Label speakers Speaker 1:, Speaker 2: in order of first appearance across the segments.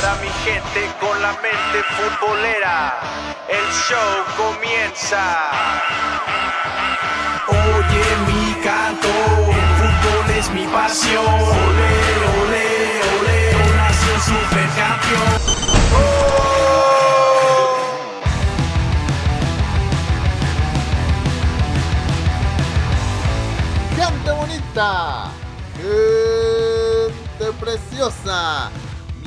Speaker 1: para mi gente con la mente futbolera. El show comienza.
Speaker 2: Oye mi canto, el fútbol es mi pasión. Ole, ole, ole, nación supercampeón.
Speaker 3: Gente bonita, gente preciosa,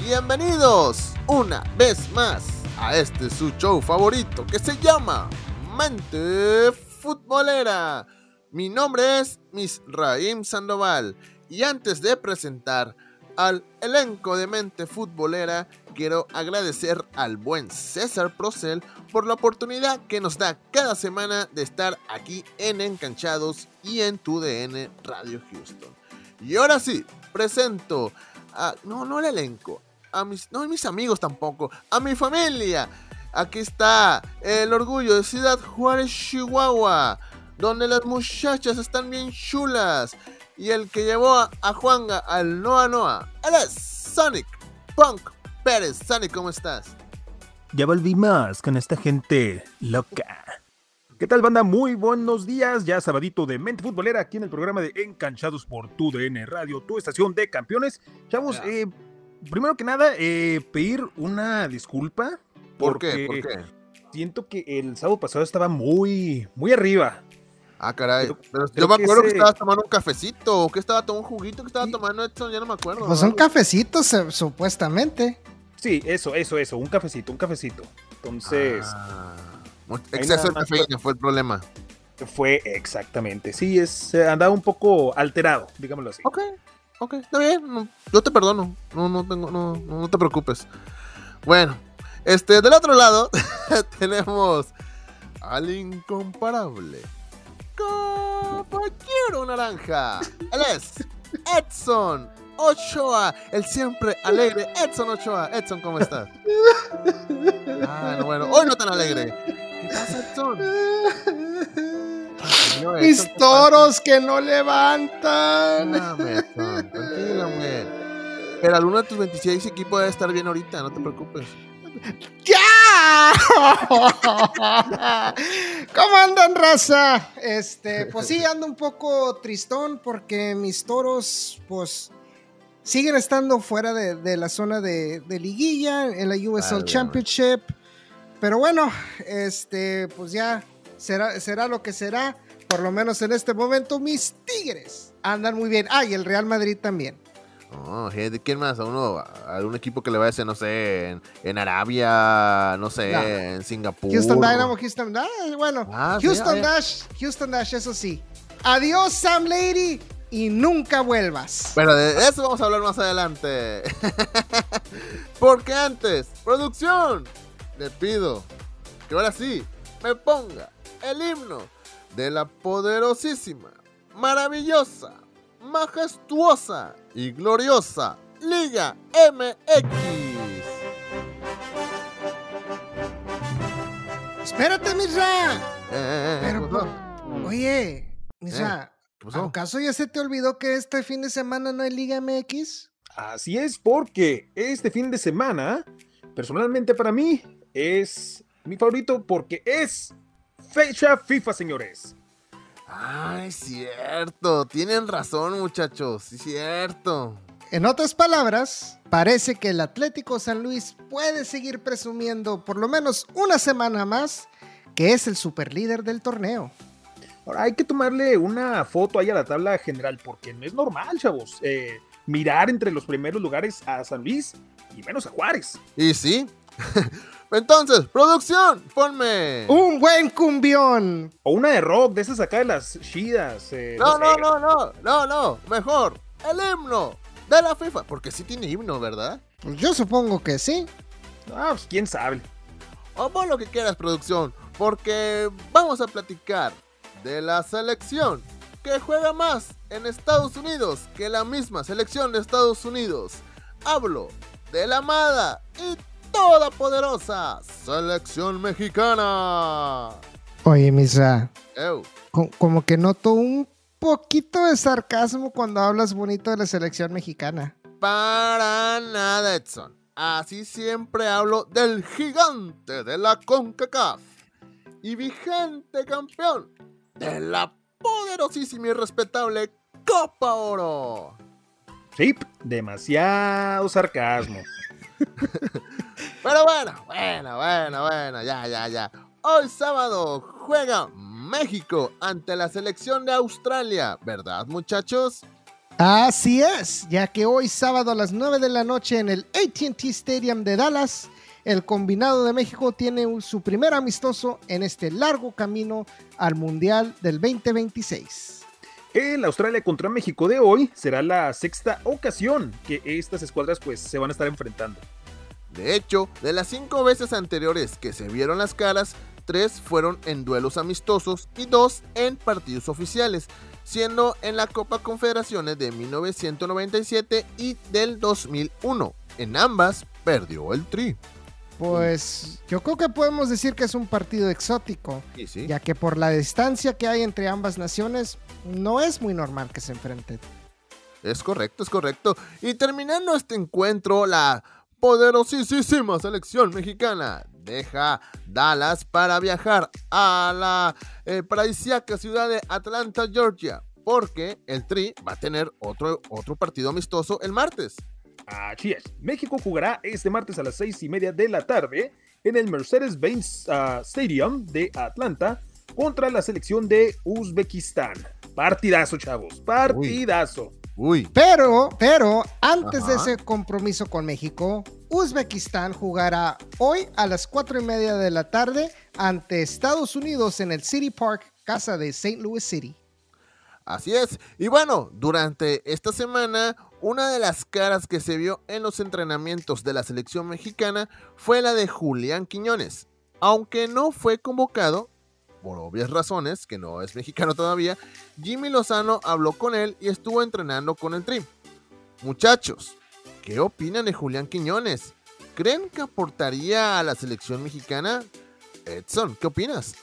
Speaker 3: bienvenidos una vez más a este su show favorito que se llama Mente Futbolera. Mi nombre es Misraim Sandoval y antes de presentar al elenco de Mente Futbolera, quiero agradecer al buen César Procel por la oportunidad que nos da cada semana de estar aquí en Encanchados y en tu DN Radio Houston. Y ahora sí, presento a, no, no el elenco, a mis, no a mis amigos tampoco, a mi familia. Aquí está el orgullo de Ciudad Juárez, Chihuahua, donde las muchachas están bien chulas. Y el que llevó a, a Juanga al Noa Noa, él es Sonic Punk Pérez. Sonic, ¿cómo estás?
Speaker 4: Ya volví más con esta gente loca. ¿Qué tal, banda? Muy buenos días. Ya sabadito de Mente Futbolera aquí en el programa de Encanchados por tu DN Radio, tu estación de campeones. Chavos,
Speaker 3: Ya.
Speaker 4: eh, primero que nada, eh, pedir una disculpa.
Speaker 3: ¿Por qué?
Speaker 4: porque
Speaker 3: ¿Por qué?
Speaker 4: Siento que el sábado pasado estaba muy, muy arriba.
Speaker 3: Ah, caray. Pero yo me acuerdo que,
Speaker 4: ese-
Speaker 3: estabas tomando un cafecito. ¿O que estaba tomando un juguito que estaba
Speaker 4: Sí.
Speaker 3: tomando Edson? Ya no me acuerdo.
Speaker 5: Pues
Speaker 3: ¿no?
Speaker 5: un cafecito, supuestamente.
Speaker 4: Sí, eso, eso, eso, un cafecito, un cafecito. Entonces,
Speaker 3: Ah, exceso de cafeína fue el problema.
Speaker 4: fue exactamente. Sí, es, andaba un poco alterado, digámoslo así.
Speaker 3: Ok, ok, está bien. no, yo te perdono. No, no, tengo, no, no, te preocupes. Bueno, este, del otro lado tenemos al incomparable Caballero Naranja. Él es Edson Ochoa, el siempre alegre Edson Ochoa. Edson, ¿cómo estás? Ah, no, bueno, hoy no tan alegre. ¿Qué pasa, Edson?
Speaker 5: Mis toros que no levantan.
Speaker 3: Tranquilo, güey. Pero alguno de tus 26 equipos debe estar bien ahorita, no te preocupes.
Speaker 5: ¡Ya! ¿Cómo andan, raza? Este, pues sí, ando un poco tristón porque mis toros, pues, siguen estando fuera de, de la zona de, de liguilla en la USL. Championship. Pero bueno, este, pues ya será, será lo que será. Por lo menos en este momento, mis tigres andan muy bien. Ah, y el Real Madrid también.
Speaker 3: Gente, ¿quién más? ¿A uno, a algún equipo que le vaya no sé, en, en Arabia, no sé,
Speaker 5: No.
Speaker 3: en Singapur?
Speaker 5: Houston Dynamo, Houston. Ah, bueno,
Speaker 3: Ah,
Speaker 5: Houston
Speaker 3: ah, ya.
Speaker 5: Dash, Houston Dash, eso sí. Adiós, Sam Lady, y nunca vuelvas.
Speaker 3: Pero de eso vamos a hablar más adelante. Porque antes, producción, le pido que ahora sí me ponga el himno de la poderosísima, maravillosa, majestuosa y gloriosa Liga MX.
Speaker 5: Espérate, Misra.
Speaker 3: Eh, eh, eh,
Speaker 5: Pero,
Speaker 3: ¿qué pasó?
Speaker 5: oye, Misra,
Speaker 3: ¿Qué pasó?
Speaker 5: ¿acaso ya se te olvidó que este fin de semana no hay Liga MX?
Speaker 4: Así es, porque este fin de semana, personalmente para mí, es mi favorito porque es fecha FIFA, señores.
Speaker 3: Ay, cierto. Tienen razón, muchachos. Sí, cierto.
Speaker 5: En otras palabras, parece que el Atlético San Luis puede seguir presumiendo por lo menos una semana más que es el superlíder del torneo.
Speaker 4: Ahora hay que tomarle una foto ahí a la tabla general porque no es normal, chavos, eh, mirar entre los primeros lugares a San Luis y menos a Juárez.
Speaker 3: Y sí. Entonces, producción, ponme.
Speaker 5: Un buen cumbión.
Speaker 4: O una de rock, de esas acá de las chidas. eh,
Speaker 3: No,
Speaker 4: sé.
Speaker 3: no, no, no, no, no. Mejor, el himno de la FIFA. Porque sí tiene himno, ¿verdad?
Speaker 5: Pues yo supongo que sí.
Speaker 4: Ah, pues quién sabe.
Speaker 3: O pon lo que quieras, producción. Porque vamos a platicar de la selección que juega más en Estados Unidos que la misma selección de Estados Unidos. Hablo de la amada y toda poderosa selección mexicana.
Speaker 5: Oye, Misa,
Speaker 3: Ew.
Speaker 5: como que noto un poquito de sarcasmo cuando hablas bonito de la selección mexicana.
Speaker 3: Para nada, Edson. Así siempre hablo del gigante de la CONCACAF y vigente campeón de la poderosísima y respetable Copa Oro.
Speaker 4: Sí, demasiado sarcasmo.
Speaker 3: Pero bueno, bueno, bueno, bueno, ya, ya, ya. Hoy sábado juega México ante la selección de Australia, ¿verdad muchachos?
Speaker 5: Así es, ya que hoy sábado a las 9 de la noche en el ATT Stadium de Dallas, el combinado de México tiene su primer amistoso en este largo camino al Mundial del 2026.
Speaker 4: El Australia contra México de hoy será la sexta ocasión que estas escuadras pues se van a estar enfrentando.
Speaker 3: De hecho, de las cinco veces anteriores que se vieron las caras, tres fueron en duelos amistosos y dos en partidos oficiales, siendo en la Copa Confederaciones de 1997 y del 2001. En ambas perdió el Tri.
Speaker 5: Pues yo creo que podemos decir que es un partido exótico, ya que por la distancia que hay entre ambas naciones, no es muy normal que se enfrenten.
Speaker 3: Es correcto, es correcto. Y terminando este encuentro, la poderosísima selección mexicana deja Dallas para viajar a la eh, paradisíaca ciudad de Atlanta, Georgia, porque el Tri va a tener otro, otro partido amistoso el martes.
Speaker 4: Así es, México jugará este martes a las seis y media de la tarde en el Mercedes-Benz ah, Stadium de Atlanta contra la selección de Uzbekistán. Partidazo, chavos, partidazo.
Speaker 5: Uy. Pero, pero, antes de ese compromiso con México, Uzbekistán jugará hoy a las 4 y media de la tarde ante Estados Unidos en el City Park, casa de St. Louis City.
Speaker 3: Así es. Y bueno, durante esta semana, una de las caras que se vio en los entrenamientos de la selección mexicana fue la de Julián Quiñones. Aunque no fue convocado, por obvias razones, que no es mexicano todavía, Jimmy Lozano habló con él y estuvo entrenando con el Tri. Muchachos, ¿qué opinan de Julián Quiñones? ¿Creen que aportaría a la selección mexicana? Edson, ¿qué opinas?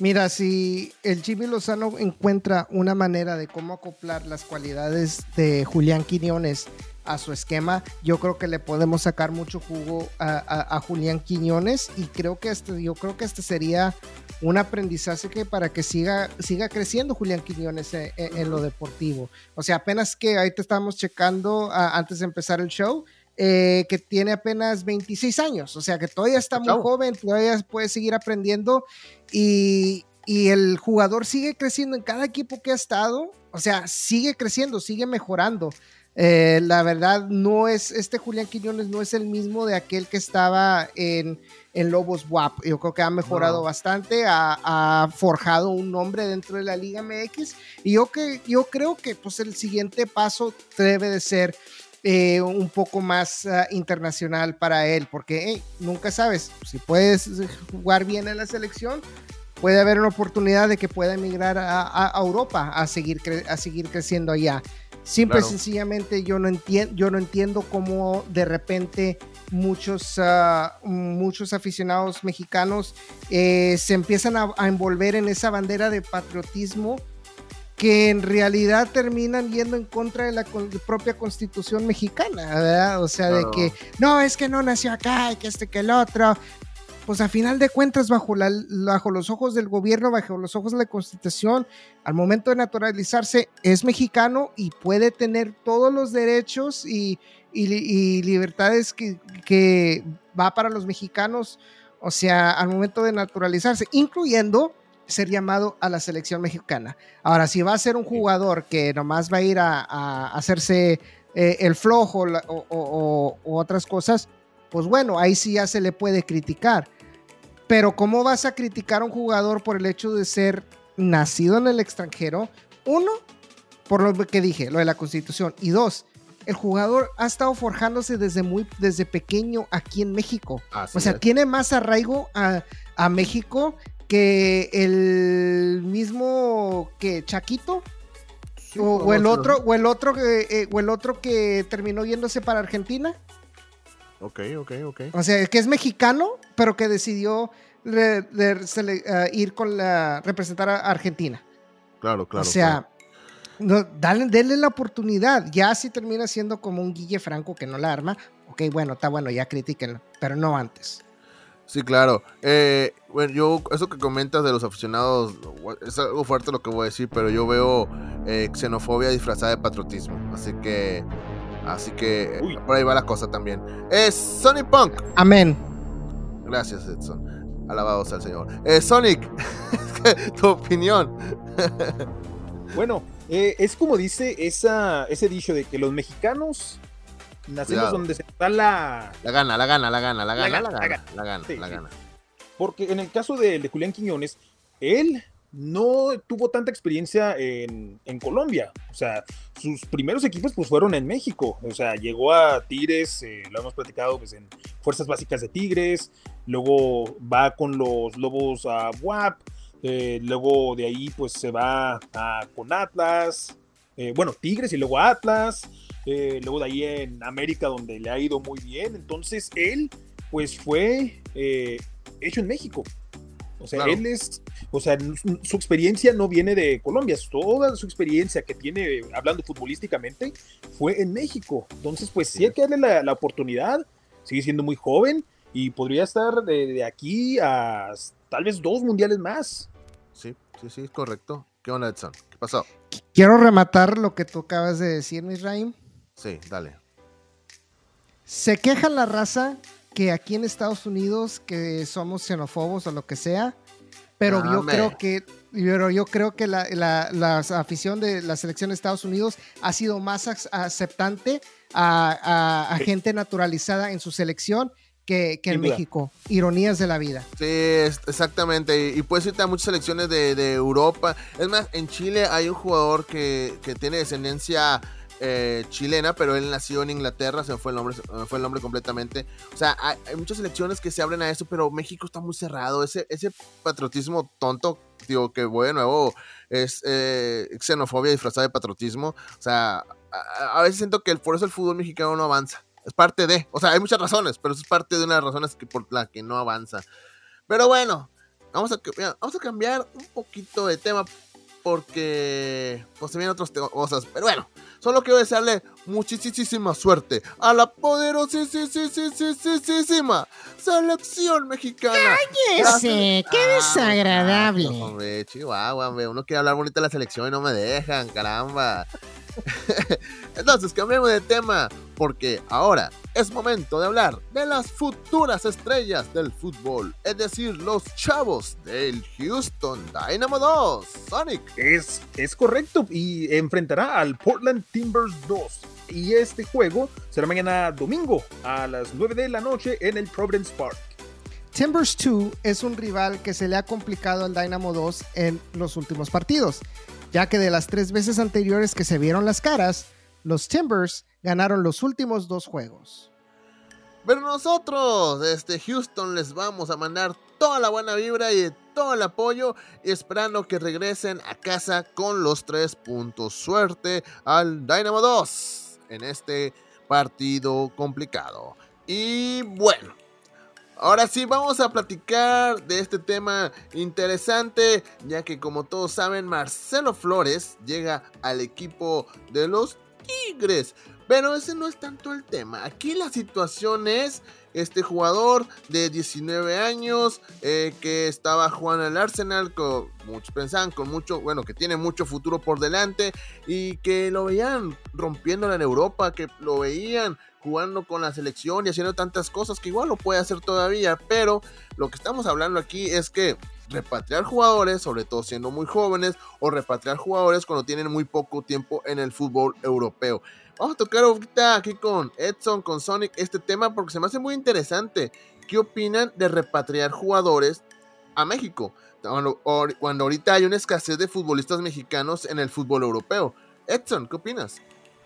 Speaker 5: Mira, si el Jimmy Lozano encuentra una manera de cómo acoplar las cualidades de Julián Quiñones a su esquema, yo creo que le podemos sacar mucho jugo a, Julián Quiñones y creo que este, yo creo que este sería un aprendizaje para que siga, siga creciendo Julián Quiñones en, lo deportivo. O sea, apenas que ahí te estamos checando antes de empezar el show, eh, que tiene apenas 26 años, o sea que todavía está muy joven, todavía puede seguir aprendiendo y, y el jugador sigue creciendo en cada equipo que ha estado, o sea, sigue creciendo, sigue mejorando. Eh, la verdad, no es, este Julián Quiñones no es el mismo de aquel que estaba en, en Lobos WAP. Yo creo que ha mejorado bastante, ha, forjado un nombre dentro de la Liga MX. Y yo, que, yo creo que pues, el siguiente paso debe de ser eh, un poco más ah, internacional para él, porque nunca sabes, si puedes jugar bien en la selección, puede haber una oportunidad de que pueda emigrar a, Europa a seguir, a seguir creciendo allá. Simple y sencillamente yo no, entiendo, yo no entiendo cómo de repente muchos, ah, muchos aficionados mexicanos eh, se empiezan a, envolver en esa bandera de patriotismo que en realidad terminan yendo en contra de la, propia constitución mexicana, ¿verdad? O sea, de que no, es que no nació acá, y que este, que el otro, pues a final de cuentas, bajo, la, bajo los ojos del gobierno, bajo los ojos de la constitución, al momento de naturalizarse, es mexicano y puede tener todos los derechos y, libertades que, que, va para los mexicanos, o sea, al momento de naturalizarse, incluyendo ser llamado a la selección mexicana. Ahora, si va a ser un jugador que nomás va a ir a, hacerse eh, el flojo o, o otras cosas, pues bueno, ahí sí ya se le puede criticar. Pero ¿cómo vas a criticar a un jugador por el hecho de ser nacido en el extranjero? Uno, por lo que dije, lo de la constitución. Y dos, el jugador ha estado forjándose desde muy desde pequeño aquí en México. o sea, tiene más arraigo a, México que el mismo que Chaquito. o, el otro, o el otro que, eh, o el otro que terminó yéndose para Argentina.
Speaker 3: Ok, ok, ok.
Speaker 5: O sea, que es mexicano, pero que decidió eh, ir con la representar a Argentina.
Speaker 3: Claro, claro.
Speaker 5: O sea, No, dale, denle la oportunidad. Ya si termina siendo como un Guille Franco que no la arma, ok, bueno, está bueno, ya critiquenlo, pero no antes.
Speaker 3: Sí, claro. Eh, bueno, yo, eso que comentas de los aficionados, es algo fuerte lo que voy a decir, pero yo veo eh, xenofobia disfrazada de patriotismo. Así que, así que
Speaker 4: Uy.
Speaker 3: por ahí va la cosa también. Es Sonic Punk.
Speaker 5: Amén.
Speaker 3: Gracias, Edson. Alabado sea el Señor. Eh, Sonic, tu opinión.
Speaker 4: Bueno, eh, es como dice esa, ese dicho de que los mexicanos nacemos donde se da la...
Speaker 3: La gana, la gana, la gana, la gana, la
Speaker 4: gana, la gana.
Speaker 3: la gana.
Speaker 4: Porque en el caso de, de Julián Quiñones, él no tuvo tanta experiencia en, en Colombia. O sea, sus primeros equipos pues fueron en México. O sea, llegó a Tigres, eh, lo hemos platicado pues en Fuerzas Básicas de Tigres, luego va con los Lobos a WAP, eh, luego de ahí pues se va a- con Atlas, eh, bueno, Tigres y luego Atlas, eh, luego de ahí en América donde le ha ido muy bien. Entonces él pues fue eh, hecho en México. O sea,
Speaker 3: Claro.
Speaker 4: él es, o sea, su, experiencia no viene de Colombia, toda su experiencia que tiene hablando futbolísticamente fue en México. Entonces, pues sí hay que darle la, la oportunidad, sigue siendo muy joven y podría estar de, de aquí a tal vez dos mundiales más.
Speaker 3: Sí, sí, sí, correcto. ¿Qué onda, Edson? ¿Qué pasó?
Speaker 5: Quiero rematar lo que tú acabas de decir, Misraim.
Speaker 3: Sí, dale.
Speaker 5: Se queja la raza que aquí en Estados Unidos que somos xenofobos o lo que sea, pero yo creo que pero yo creo que la, la- la afición de la selección de Estados Unidos ha sido más ac- aceptante a, a- a
Speaker 4: Sí.
Speaker 5: gente naturalizada en su selección que, que en. México. Ironías de la vida.
Speaker 3: Sí, es- exactamente. Y, y puedes irte a muchas selecciones de, de Europa. Es más, en Chile hay un jugador que, que tiene descendencia eh, chilena, pero él nació en Inglaterra, se me fue el nombre, fue el nombre completamente. O sea, hay, muchas selecciones que se abren a eso, pero México está muy cerrado. Ese, ese patriotismo tonto, digo, que voy de nuevo, es eh, xenofobia disfrazada de patriotismo. O sea, a, veces siento que por eso el fútbol mexicano no avanza. Es parte de, o sea, hay muchas razones, pero eso es parte de una de las razones que por la que no avanza. Pero bueno, vamos a cambiar un poquito de tema porque pues se vienen otras cosas. Pero bueno, solo quiero desearle muchísima suerte a la poderosísima selección mexicana.
Speaker 5: Ese, qué
Speaker 3: Ah,
Speaker 5: desagradable.
Speaker 3: Hombre, chihuahua, hombre, uno quiere hablar bonito de la selección y no me dejan, caramba. Entonces, cambiemos de tema, porque ahora es momento de hablar de las futuras estrellas del fútbol, es decir, los chavos del Houston Dynamo 2, Sonic.
Speaker 4: Es, es correcto y enfrentará al Portland Timbers 2. Y este juego será mañana domingo a las 9 de la noche en el Providence Park.
Speaker 5: Timbers 2 es un rival que se le ha complicado al Dynamo 2 en los últimos partidos, ya que de las tres veces anteriores que se vieron las caras, los Timbers ganaron los últimos dos juegos.
Speaker 3: Pero nosotros, desde Houston, les vamos a mandar toda la buena vibra y todo el apoyo, y esperando que regresen a casa con los tres puntos. Suerte al Dynamo 2 en este partido complicado. Y bueno. Ahora sí, vamos a platicar de este tema interesante, ya que como todos saben, Marcelo Flores llega al equipo de los Tigres. Pero ese no es tanto el tema. Aquí la situación es este jugador de 19 años eh, que estaba jugando el Arsenal, con muchos pensaban con mucho, bueno, que tiene mucho futuro por delante y que lo veían rompiéndola en Europa, que lo veían jugando con la selección y haciendo tantas cosas que igual lo puede hacer todavía, pero lo que estamos hablando aquí es que repatriar jugadores, sobre todo siendo muy jóvenes, o repatriar jugadores cuando tienen muy poco tiempo en el fútbol europeo. Vamos a tocar ahorita aquí con Edson, con Sonic, este tema porque se me hace muy interesante. ¿Qué opinan de repatriar jugadores a México? Cuando, or- cuando ahorita hay una escasez de futbolistas mexicanos en el fútbol europeo. Edson, ¿qué opinas?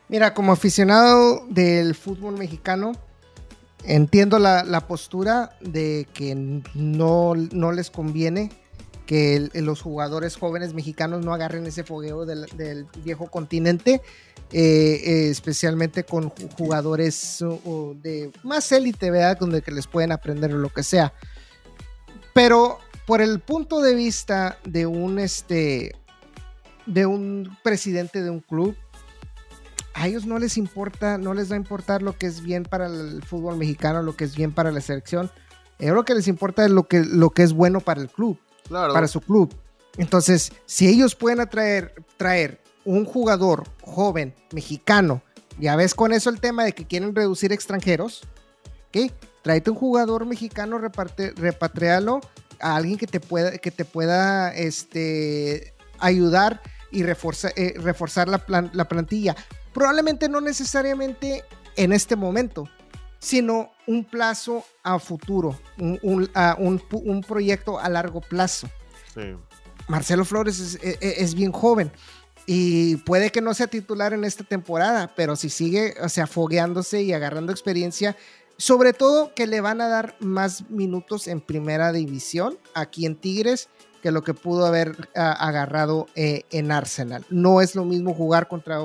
Speaker 5: Mira, como aficionado del fútbol mexicano, entiendo la, la postura de que no, no les conviene que los jugadores jóvenes mexicanos no agarren ese fogueo del, viejo continente, eh, eh, especialmente con ju- jugadores de más élite, ¿verdad? Donde que les pueden aprender lo que sea. Pero por el punto de vista de un este de un presidente de un club, a ellos no les importa, no les va a importar lo que es bien para el fútbol mexicano, lo que es bien para la selección. Lo que les importa es lo que, lo que es bueno para el club, Para su club. Entonces, si ellos pueden atraer, traer un jugador joven mexicano, ya ves con eso el tema de que quieren reducir extranjeros, ¿ok? Tráete un jugador mexicano, reparte, a alguien que te pueda, que te pueda este, ayudar y reforzar, eh, reforzar la, plan- la plantilla. Probablemente no necesariamente en este momento, sino un plazo a futuro, un, un- a un proyecto a largo plazo.
Speaker 3: Sí.
Speaker 5: Marcelo Flores es, es- es bien joven y puede que no sea titular en esta temporada, pero si sigue, o sea, fogueándose y agarrando experiencia, sobre todo que le van a dar más minutos en primera división aquí en Tigres que lo que pudo haber agarrado eh, en Arsenal. No es lo mismo jugar contra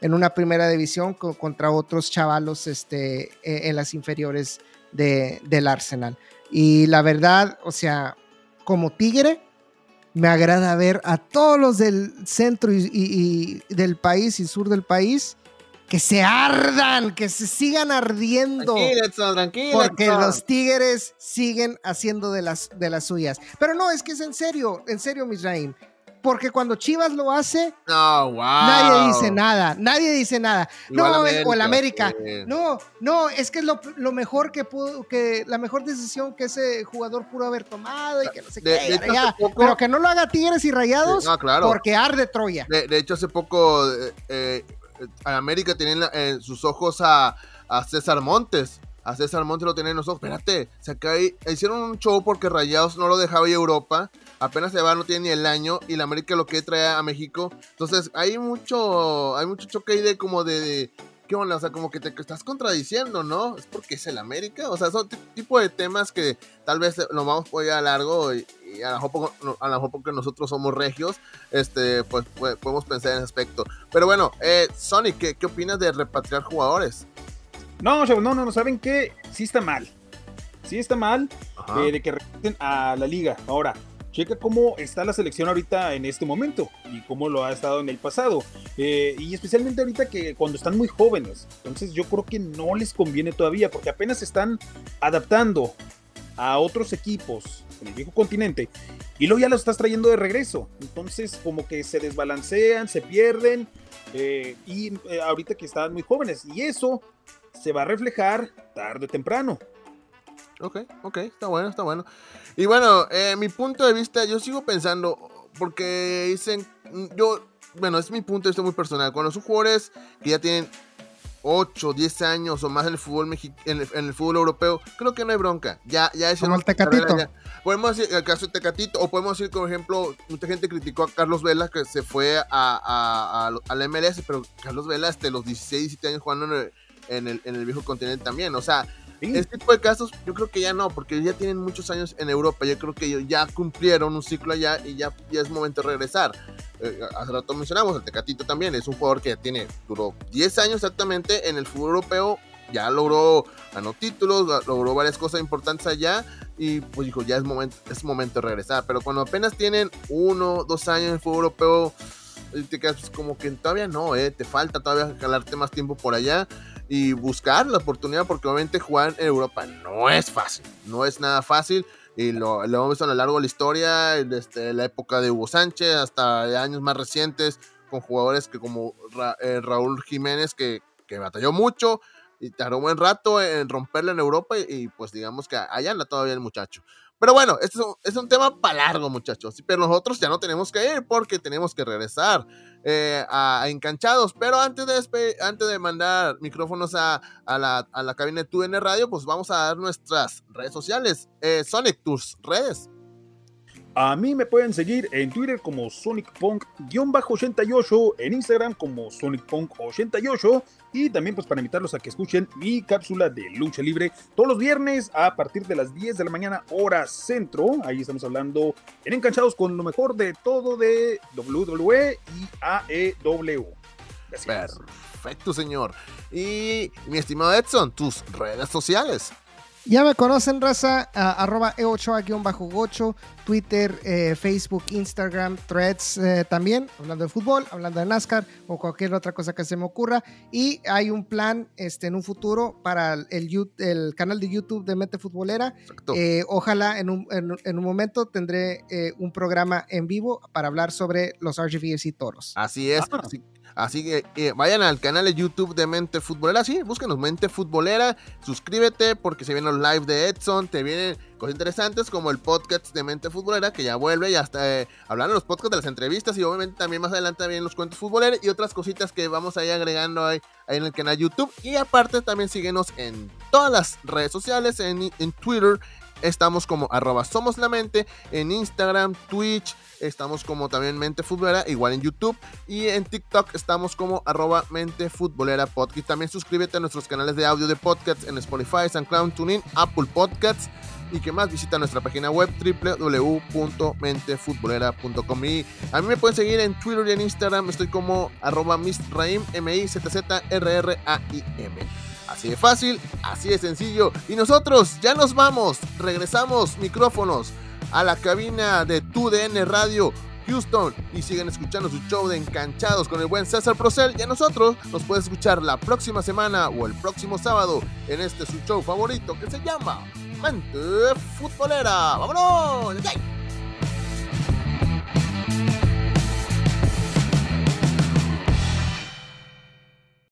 Speaker 5: en una primera división co- contra otros chavalos este, eh, en las inferiores de- del Arsenal. Y la verdad, o sea, como Tigre, me agrada ver a todos los del centro y, y- y del país y sur del país que se ardan, que se sigan ardiendo.
Speaker 3: Tranquila, Edson, tranquila.
Speaker 5: Porque los Tigres siguen haciendo de las, de las suyas. Pero no, es que es en serio, en serio, Misraim. Porque cuando Chivas lo hace,
Speaker 3: No, wow.
Speaker 5: nadie dice nada, nadie dice nada.
Speaker 3: Igual
Speaker 5: no,
Speaker 3: América,
Speaker 5: o el América.
Speaker 3: sí.
Speaker 5: No, no, es que es lo, lo mejor que pudo, que la mejor decisión que ese jugador pudo haber tomado y que no sé
Speaker 3: De-
Speaker 5: qué,
Speaker 3: de hecho,
Speaker 5: ya.
Speaker 3: hace poco-
Speaker 5: pero que no lo haga Tigres y Rayados
Speaker 3: Sí, no, claro.
Speaker 5: porque arde Troya.
Speaker 3: De, de hecho, hace poco eh, eh, América tienen la- en sus ojos a, a César Montes. A César Montes lo tienen en los ojos. Espérate, de- hicieron un show porque Rayados no lo dejaba ir a Europa. Apenas se va, no tiene ni el año. Y la América lo que trae a México. Entonces, hay mucho, hay mucho choque ahí de como de, de- ¿Qué onda? O sea, como que te estás contradiciendo, ¿no? Es porque es el América. O sea, son tipo de temas que tal vez lo vamos por ir a largo y, y a lo mejor mejor porque nosotros somos regios, este, pues, pues, podemos pensar en ese aspecto. Pero bueno, eh, Sonic, ¿qué, ¿qué opinas de repatriar jugadores?
Speaker 4: No, no, no, no, ¿saben qué? Sí está mal. Sí está mal eh, de que regresen a la liga. Ahora, checa cómo está la selección ahorita en este momento y cómo lo ha estado en el pasado. Eh, y especialmente ahorita que cuando están muy jóvenes. Entonces yo creo que no les conviene todavía porque apenas se están adaptando a otros equipos en el viejo continente y luego ya los estás trayendo de regreso. Entonces como que se desbalancean, se pierden eh, y eh, ahorita que están muy jóvenes y eso se va a reflejar tarde o temprano.
Speaker 3: Ok, ok, está bueno, está bueno. Y bueno, eh, mi punto de vista, yo sigo pensando, porque dicen, yo, bueno, es mi punto de vista muy personal. Cuando son jugadores que ya tienen 8, 10 años o más en el fútbol mexi- en el, en el fútbol europeo, creo que no hay bronca. Ya, ya es
Speaker 5: Como el Tecatito.
Speaker 3: Podemos decir el caso de Tecatito, o podemos decir, por ejemplo, mucha gente criticó a Carlos Vela que se fue a, a, a, a la MLS, pero Carlos Vela, hasta los 16, 17 años jugando en el, en el, en el viejo continente también. O sea,
Speaker 4: Sí.
Speaker 3: este tipo de casos yo creo que ya no, porque ya tienen muchos años en Europa. Yo creo que ya cumplieron un ciclo allá y ya, ya es momento de regresar. Eh, hace rato mencionamos, el Tecatito también es un jugador que ya tiene, duró 10 años exactamente en el fútbol europeo. Ya logró, ganó títulos, logró varias cosas importantes allá y pues dijo, ya es momento, es momento de regresar. Pero cuando apenas tienen uno, dos años en el fútbol europeo, te quedas pues, como que todavía no, eh, te falta todavía jalarte más tiempo por allá y buscar la oportunidad porque obviamente jugar en Europa no es fácil, no es nada fácil y lo, lo hemos visto a lo largo de la historia, desde la época de Hugo Sánchez hasta años más recientes con jugadores que como Ra- eh, Raúl Jiménez que, que batalló mucho y tardó un buen rato en romperla en Europa y, y, pues digamos que allá anda todavía el muchacho. Pero bueno, este es un, es un tema para largo, muchachos. Pero nosotros ya no tenemos que ir porque tenemos que regresar eh, a, Encanchados. Pero antes de, antes de mandar micrófonos a, a la, a la cabina de TUN Radio, pues vamos a dar nuestras redes sociales. Eh, Sonic, tus redes.
Speaker 4: A mí me pueden seguir en Twitter como SonicPunk-88, en Instagram como SonicPunk88 y también pues para invitarlos a que escuchen mi cápsula de lucha libre todos los viernes a partir de las 10 de la mañana hora centro. Ahí estamos hablando en Encanchados con lo mejor de todo de WWE y AEW. Gracias.
Speaker 3: Perfecto, señor. Y mi estimado Edson, tus redes sociales.
Speaker 5: Ya me conocen, raza, a- arroba eochoa-gocho, Twitter, eh, Facebook, Instagram, Threads eh, también, hablando de fútbol, hablando de NASCAR o cualquier otra cosa que se me ocurra. Y hay un plan este, en un futuro para el, el canal de YouTube de Mente Futbolera.
Speaker 3: Exacto.
Speaker 5: Eh, ojalá en un, en- en un momento tendré eh, un programa en vivo para hablar sobre los RGVFC Toros.
Speaker 3: Así es.
Speaker 4: Ah.
Speaker 3: Así, así que eh, vayan al canal de YouTube de Mente Futbolera. Sí, búsquenos Mente Futbolera. Suscríbete porque se vienen los live de Edson. Te vienen cosas interesantes como el podcast de Mente Futbolera que ya vuelve. Ya está eh, hablando de los podcasts de las entrevistas. Y obviamente también más adelante vienen los cuentos futboleros y otras cositas que vamos a ir agregando ahí, ahí en el canal YouTube. Y aparte también síguenos en todas las redes sociales. En, en Twitter estamos como arroba somos la mente. En Instagram, Twitch. Estamos como también Mente Futbolera, igual en YouTube. Y en TikTok estamos como arroba mente podcast. También suscríbete a nuestros canales de audio de podcasts en Spotify, SoundCloud, TuneIn, Apple Podcasts. Y que más visita nuestra página web www.mentefutbolera.com. Y a mí me pueden seguir en Twitter y en Instagram. Estoy como arroba misraim, M-I-Z-Z-R-R-A-I-M. Así de fácil, así de sencillo. Y nosotros ya nos vamos. Regresamos micrófonos a la cabina de TUDN Radio Houston y siguen escuchando su show de Encanchados con el buen César Procel y a nosotros nos puedes escuchar la próxima semana o el próximo sábado en este su show favorito que se llama Mente Futbolera. ¡Vámonos! ¡Yay!